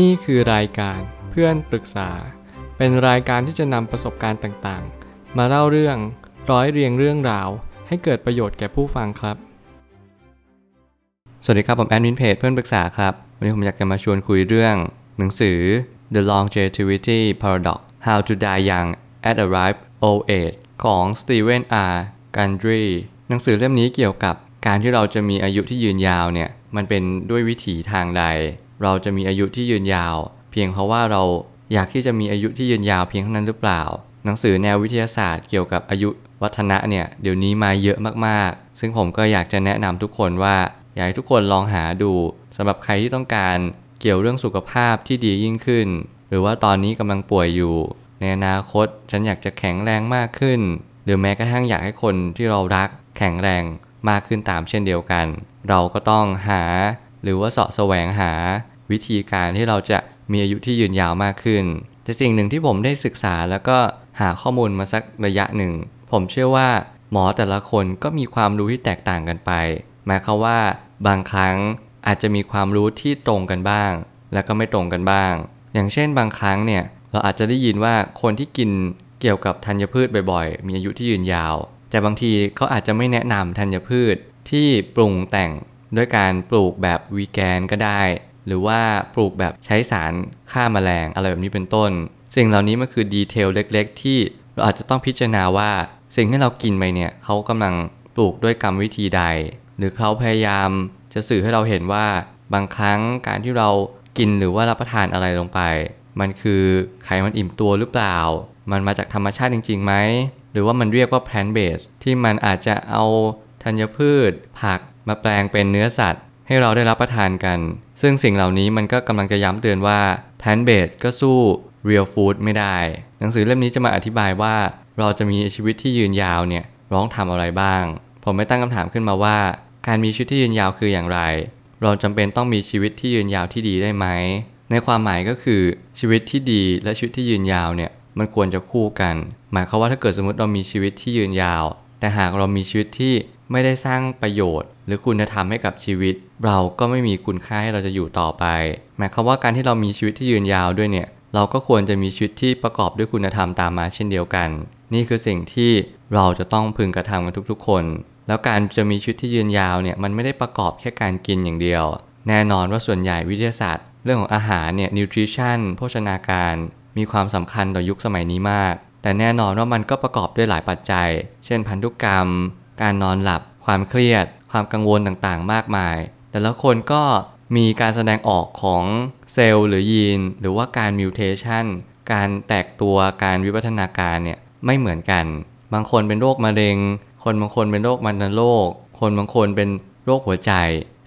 นี่คือรายการเพื่อนปรึกษา เป็นรายการที่จะนำประสบการณ์ต่างๆ มาเล่าเรื่องร้อยเรียงเรื่องราว ให้เกิดประโยชน์แก่ผู้ฟังครับ สวัสดีครับ ผมแอดมินเพจเพื่อนปรึกษาครับ วันนี้ผมอยากจะมาชวนคุยเรื่อง หนังสือ The Longevity Paradox How to Die Young at a Ripe Old Age ของ Stephen R. Gundry หนังสือเล่มนี้เกี่ยวกับการที่เราจะมีอายุที่ยืนยาวเนี่ยมันเป็นด้วยวิถีทางใด เราจะมีอายุที่ยืนยาว เพียงเพราะว่าเราอยากที่จะมีอายุที่ยืนยาวเพียงเท่านั้นหรือเปล่า หนังสือแนววิทยาศาสตร์เกี่ยวกับอายุวัฒนะเนี่ยเดี๋ยวนี้มาเยอะมากๆ ซึ่งผมก็อยากจะแนะนำทุกคนว่าอยากให้ทุกคนลองหาดูสำหรับใครที่ต้องการเกี่ยวเรื่องสุขภาพที่ดียิ่งขึ้น หรือว่าตอนนี้กำลังป่วยอยู่ ในอนาคตฉันอยากจะแข็งแรงมากขึ้น หรือแม้กระทั่งอยากให้คนที่เรารักแข็งแรงมากขึ้นตามเช่นเดียวกัน เราก็ต้องหาหรือว่าเสาะแสวงหา วิธีการที่เราจะมีอายุที่ยืนยาวมากขึ้น แต่สิ่งหนึ่งที่ผมได้ศึกษาแล้วก็หาข้อมูลมาสักระยะหนึ่ง ผมเชื่อว่าหมอแต่ละคนก็มีความรู้ที่แตกต่างกันไป หมายความว่าบางครั้งอาจจะมีความรู้ที่ตรงกันบ้าง แล้วก็ไม่ตรงกันบ้าง อย่างเช่นบางครั้งเนี่ยเราอาจจะได้ยินว่าคนที่กินเกี่ยวกับธัญพืชบ่อยๆ มีอายุที่ยืนยาว แต่บางทีเขาอาจจะไม่แนะนำธัญพืชที่ปรุงแต่งด้วยการปลูกแบบวีแกนก็ได้ หรือว่าปลูกแบบใช้สารฆ่ามาแมลงอะไรแบบนี้เป็นต้น สิ่งเหล่านี้มันคือดีเทลเล็ก ๆ ที่เราอาจจะต้องพิจารณาว่า สิ่งที่เรากินไปเนี่ยเขากำลังปลูกด้วยกรรมวิธีใด หรือเขาพยายามจะสื่อให้เราเห็นว่าบางครั้งการที่เรากินหรือว่ารับประทานอะไรลงไป มันคือไขมันอิ่มตัวหรือเปล่า มันมาจากธรรมชาติจริงๆไหมหรือว่ามันเรียกว่า plant based ที่มันอาจจะเอาธัญพืช ผักมาแปลงเป็นเนื้อสัตว์ ให้เราได้รับประทานกัน ซึ่งสิ่งเหล่านี้มันก็กำลังจะย้ำเตือนว่า plant based ก็สู้ real food ไม่ได้ หนังสือเล่มนี้จะมาอธิบายว่าเราจะมีชีวิตที่ยืนยาวเนี่ยร้องทำอะไรบ้าง ผมไม่ตั้งคำถามขึ้นมาว่า การมีชีวิตที่ยืนยาวคืออย่างไร เราจำเป็นต้องมีชีวิตที่ยืนยาวที่ดีได้ไหม ในความหมายก็คือชีวิตที่ดีและชีวิตที่ยืนยาวเนี่ยมันควรจะคู่กัน หมายความว่าถ้าเกิดสมมติเรามีชีวิตที่ยืนยาว แต่หากเรามีชีวิตที่ไม่ได้สร้างประโยชน์ หรือคุณธรรมให้กับชีวิต เราก็ไม่มีคุณค่าให้เราจะอยู่ต่อไป หมายความว่าการที่เรามีชีวิตที่ยืนยาวด้วยเนี่ย เราก็ควรจะมีชีวิตที่ประกอบด้วยคุณธรรมตามมาเช่นเดียวกัน นี่คือสิ่งที่เราจะต้องพึงกระทำกันทุกๆ คน แล้วการจะมีชีวิตที่ยืนยาวเนี่ยมันไม่ได้ประกอบแค่การกินอย่างเดียว แน่นอนว่าส่วนใหญ่วิทยาศาสตร์ เรื่องของอาหารเนี่ย nutrition โภชนาการ มีความสำคัญต่อยุคสมัยนี้มาก แต่แน่นอนว่ามันก็ประกอบด้วยหลายปัจจัย เช่น พันธุกรรม การนอนหลับ ความเครียด ความกังวลต่างๆ มากมาย แต่ละคนก็มีการแสดงออกของเซลล์หรือยีน หรือว่าการ mutationการแตกตัวการวิวัฒนาการเนี่ยไม่เหมือนกัน บางคนเป็นโรคมะเร็ง คนบางคนเป็นโรคมันโรค คนบางคนเป็นโรคหัวใจ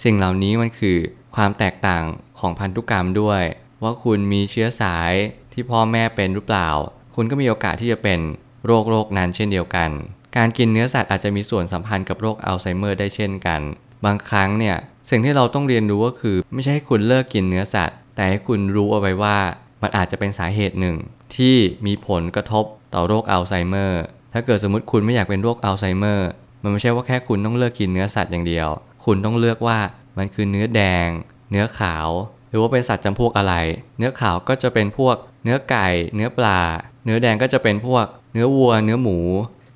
สิ่งเหล่านี้มันคือความแตกต่างของพันธุกรรมด้วย ว่าคุณมีเชื้อสายที่พ่อแม่เป็นหรือเปล่า คุณก็มีโอกาสที่จะเป็นโรคโรคนั้นเช่นเดียวกัน การกินเนื้อสัตว์อาจจะมีส่วนสัมพันธ์กับโรคอัลไซเมอร์ได้เช่นกัน บางครั้งเนี่ยสิ่งที่เราต้องเรียนรู้ก็คือ ไม่ใช่ให้คุณเลิกกินเนื้อสัตว์ แต่ให้คุณรู้เอาไว้ว่ามันอาจจะเป็นสาเหตุหนึ่ง ที่มีผลกระทบต่อโรคอัลไซเมอร์ ถ้าเกิดสมมติคุณไม่อยากเป็นโรคอัลไซเมอร์ มันไม่ใช่ว่าแค่คุณต้องเลิกกินเนื้อสัตว์อย่างเดียว คุณต้องเลือกว่ามันคือเนื้อแดง เนื้อขาว หรือว่าเป็นสัตว์จำพวกอะไร เนื้อขาวก็จะเป็นพวก เนื้อไก่ เนื้อปลา เนื้อแดงก็จะเป็นพวก เนื้อวัว เนื้อหมู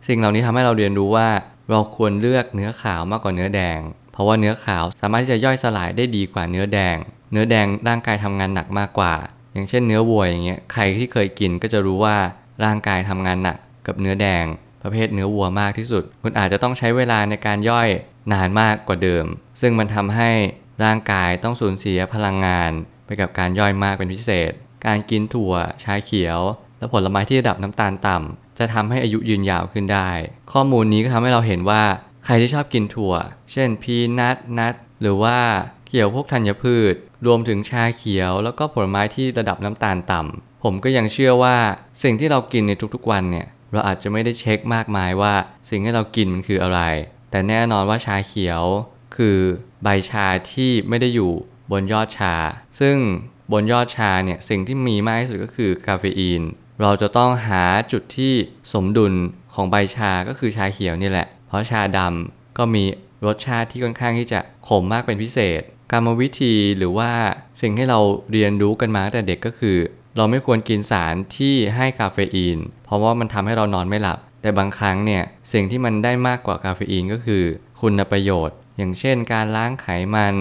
สิ่งเหล่านี้ทำให้เราเรียนรู้ว่า เราควรเลือกเนื้อขาวมากกว่าเนื้อแดง เพราะว่าเนื้อขาวสามารถที่จะย่อยสลายได้ดีกว่าเนื้อแดง เนื้อแดงร่างกายทำงานหนักมากกว่า อย่างเช่นเนื้อวัวอย่างเงี้ยใครที่เคยกินก็จะรู้ว่าร่างกายทำงานหนักกับเนื้อแดง ประเภทเนื้อวัวมากที่สุด คุณอาจจะต้องใช้เวลาในการย่อยนานมากกว่าเดิม ซึ่งมันทำให้ร่างกายต้องสูญเสียพลังงาน ไปกับการย่อยมากเป็นพิเศษการกินถั่ว ชาเขียว และผลไม้ที่ระดับน้ำตาลต่ำ จะทำให้อายุยืนยาวขึ้นได้ ข้อมูลนี้ก็ทำให้เราเห็นว่าใครที่ชอบกินถั่ว เช่นพีนัทนัทหรือว่าเกี่ยวพวกธัญพืช รวมถึงชาเขียว แล้วก็ผลไม้ที่ระดับน้ำตาลต่ำผมก็ยังเชื่อว่าสิ่งที่เรากินในทุกๆวันเนี่ยเราอาจจะไม่ได้เช็คมากมายว่าสิ่งที่เรากินมันคืออะไร แต่แน่นอนว่าชาเขียวคือใบชาที่ไม่ได้อยู่บนยอดชา ซึ่งบนยอดชาเนี่ยสิ่งที่มีมากที่สุดก็คือคาเฟอีน เราจะต้องหาจุดที่สมดุลของใบชาก็คือชาเขียวนี่แหละ เพราะชาดำก็มีรสชาติที่ค่อนข้างที่จะขมมากเป็นพิเศษ กรรมวิธีหรือว่าสิ่งที่เราเรียนรู้กันมาตั้งแต่เด็กก็คือ เราไม่ควรกินสารที่ให้คาเฟอีน เพราะว่ามันทำให้เรานอนไม่หลับ แต่บางครั้งเนี่ยสิ่งที่มันได้มากกว่าคาเฟอีนก็คือ คุณประโยชน์ อย่างเช่น การล้างไขมัน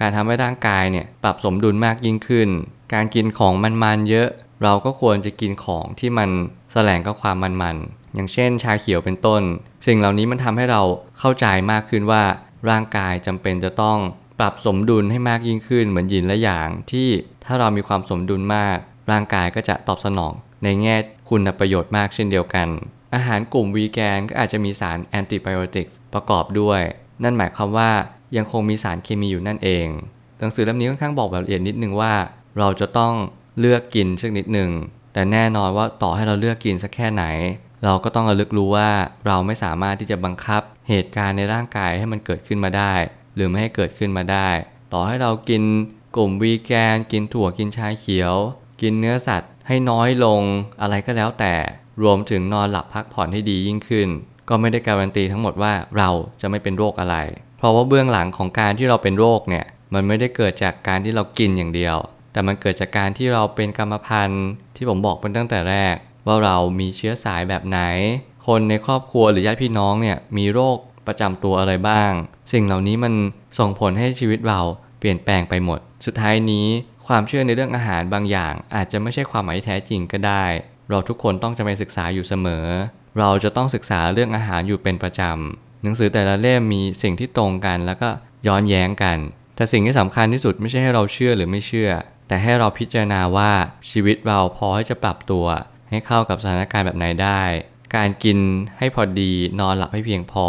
การทำให้ร่างกายเนี่ยปรับสมดุลมากยิ่งขึ้น การกินของมันๆเยอะ เราก็ควรจะกินของที่มันแสลงกับความมันๆ อย่างเช่นชาเขียวเป็นต้น สิ่งเหล่านี้มันทำให้เราเข้าใจมากขึ้นว่าร่างกายจำเป็นจะต้องปรับสมดุลให้มากยิ่งขึ้นเหมือนหยินและหยางที่ถ้าเรามีความสมดุลมาก ร่างกายก็จะตอบสนอง ในแง่คุณประโยชน์มากเช่นเดียวกัน อาหารกลุ่มวีแกนก็อาจจะมีสารแอนติไบโอติกประกอบด้วย นั่นหมายความว่ายังคงมีสารเคมีอยู่นั่นเอง หนังสือเล่มนี้ค่อนข้างบอกแบบละเอียดนิดนึงว่า เราจะต้อง เลือกกินสักนิดหนึ่ง แต่แน่นอนว่าต่อให้เราเลือกกินสักแค่ไหน เราก็ต้องระลึกรู้ว่าเราไม่สามารถที่จะบังคับเหตุการณ์ในร่างกายให้มันเกิดขึ้นมาได้ หรือไม่ให้เกิดขึ้นมาได้ ต่อให้เรากินกลุ่มวีแกน กินถั่วกินชาเขียว กินเนื้อสัตว์ให้น้อยลงอะไรก็แล้วแต่รวมถึงนอนหลับพักผ่อนให้ดียิ่งขึ้น ก็ไม่ได้การันตีทั้งหมดว่าเราจะไม่เป็นโรคอะไร เพราะว่าเบื้องหลังของการที่เราเป็นโรคเนี่ยมันไม่ได้เกิดจากการที่เรากินอย่างเดียว แต่มันเกิดจากการที่เราเป็นกรรมพันธุ์ที่ผมบอกเป็นตั้งแต่แรก ว่าเรามีเชื้อสายแบบไหน คนในครอบครัวหรือญาติพี่น้องเนี่ยมีโรคประจำตัวอะไรบ้าง สิ่งเหล่านี้มันส่งผลให้ชีวิตเราเปลี่ยนแปลงไปหมด สุดท้ายนี้ความเชื่อในเรื่องอาหารบางอย่าง อาจจะไม่ใช่ความหมายที่แท้จริงก็ได้ เราทุกคนต้องจะไปศึกษาอยู่เสมอ เราจะต้องศึกษาเรื่องอาหารอยู่เป็นประจำหนังสือแต่ละเล่มมีสิ่งที่ตรงกัน แล้วก็ย้อนแย้งกัน แต่สิ่งที่สำคัญที่สุดไม่ใช่ให้เราเชื่อหรือไม่เชื่อ แต่ให้เราพิจารณาว่าชีวิตเราพอที่จะปรับตัว ให้เข้ากับสถานการณ์แบบไหนได้ การกินให้พอดีนอนหลับให้เพียงพอ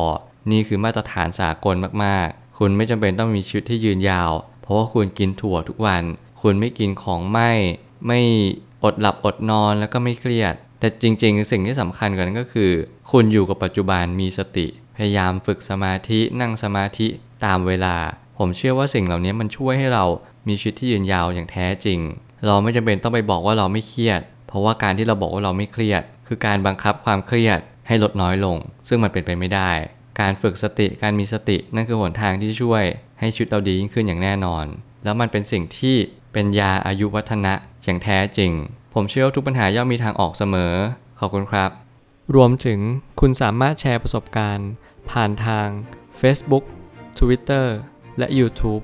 นี่คือมาตรฐานสากลมากๆ คุณไม่จำเป็นต้องมีชีวิตที่ยืนยาว เพราะว่าคุณกินถั่วทุกวัน คุณไม่กินของไหม้ไม่อดหลับอดนอนแล้วก็ไม่เครียด แต่จริงๆ สิ่งที่สำคัญกว่านั้นก็คือ คุณอยู่กับปัจจุบันมีสติ พยายามฝึกสมาธินั่งสมาธิตามเวลา ผมเชื่อว่าสิ่งเหล่านี้มันช่วยให้เรา มีชีวิตที่ยืนยาวอย่างแท้จริง เราไม่จำเป็นต้องไปบอกว่าเราไม่เครียด เพราะว่าการที่เราบอกว่าเราไม่เครียด คือการบังคับความเครียดให้ลดน้อยลง ซึ่งมันเป็นไปไม่ได้ การฝึกสติการมีสตินั่นคือหนทางที่ช่วย ให้ชีวิตเราดียิ่งขึ้นอย่างแน่นอน แล้วมันเป็นสิ่งที่เป็นยาอายุวัฒนะอย่างแท้จริง ผมเชื่อว่าทุกปัญหาย่อมมีทางออกเสมอ ขอบคุณครับ รวมถึงคุณสามารถแชร์ประสบการณ์ ผ่านทาง Facebook Twitter และ YouTube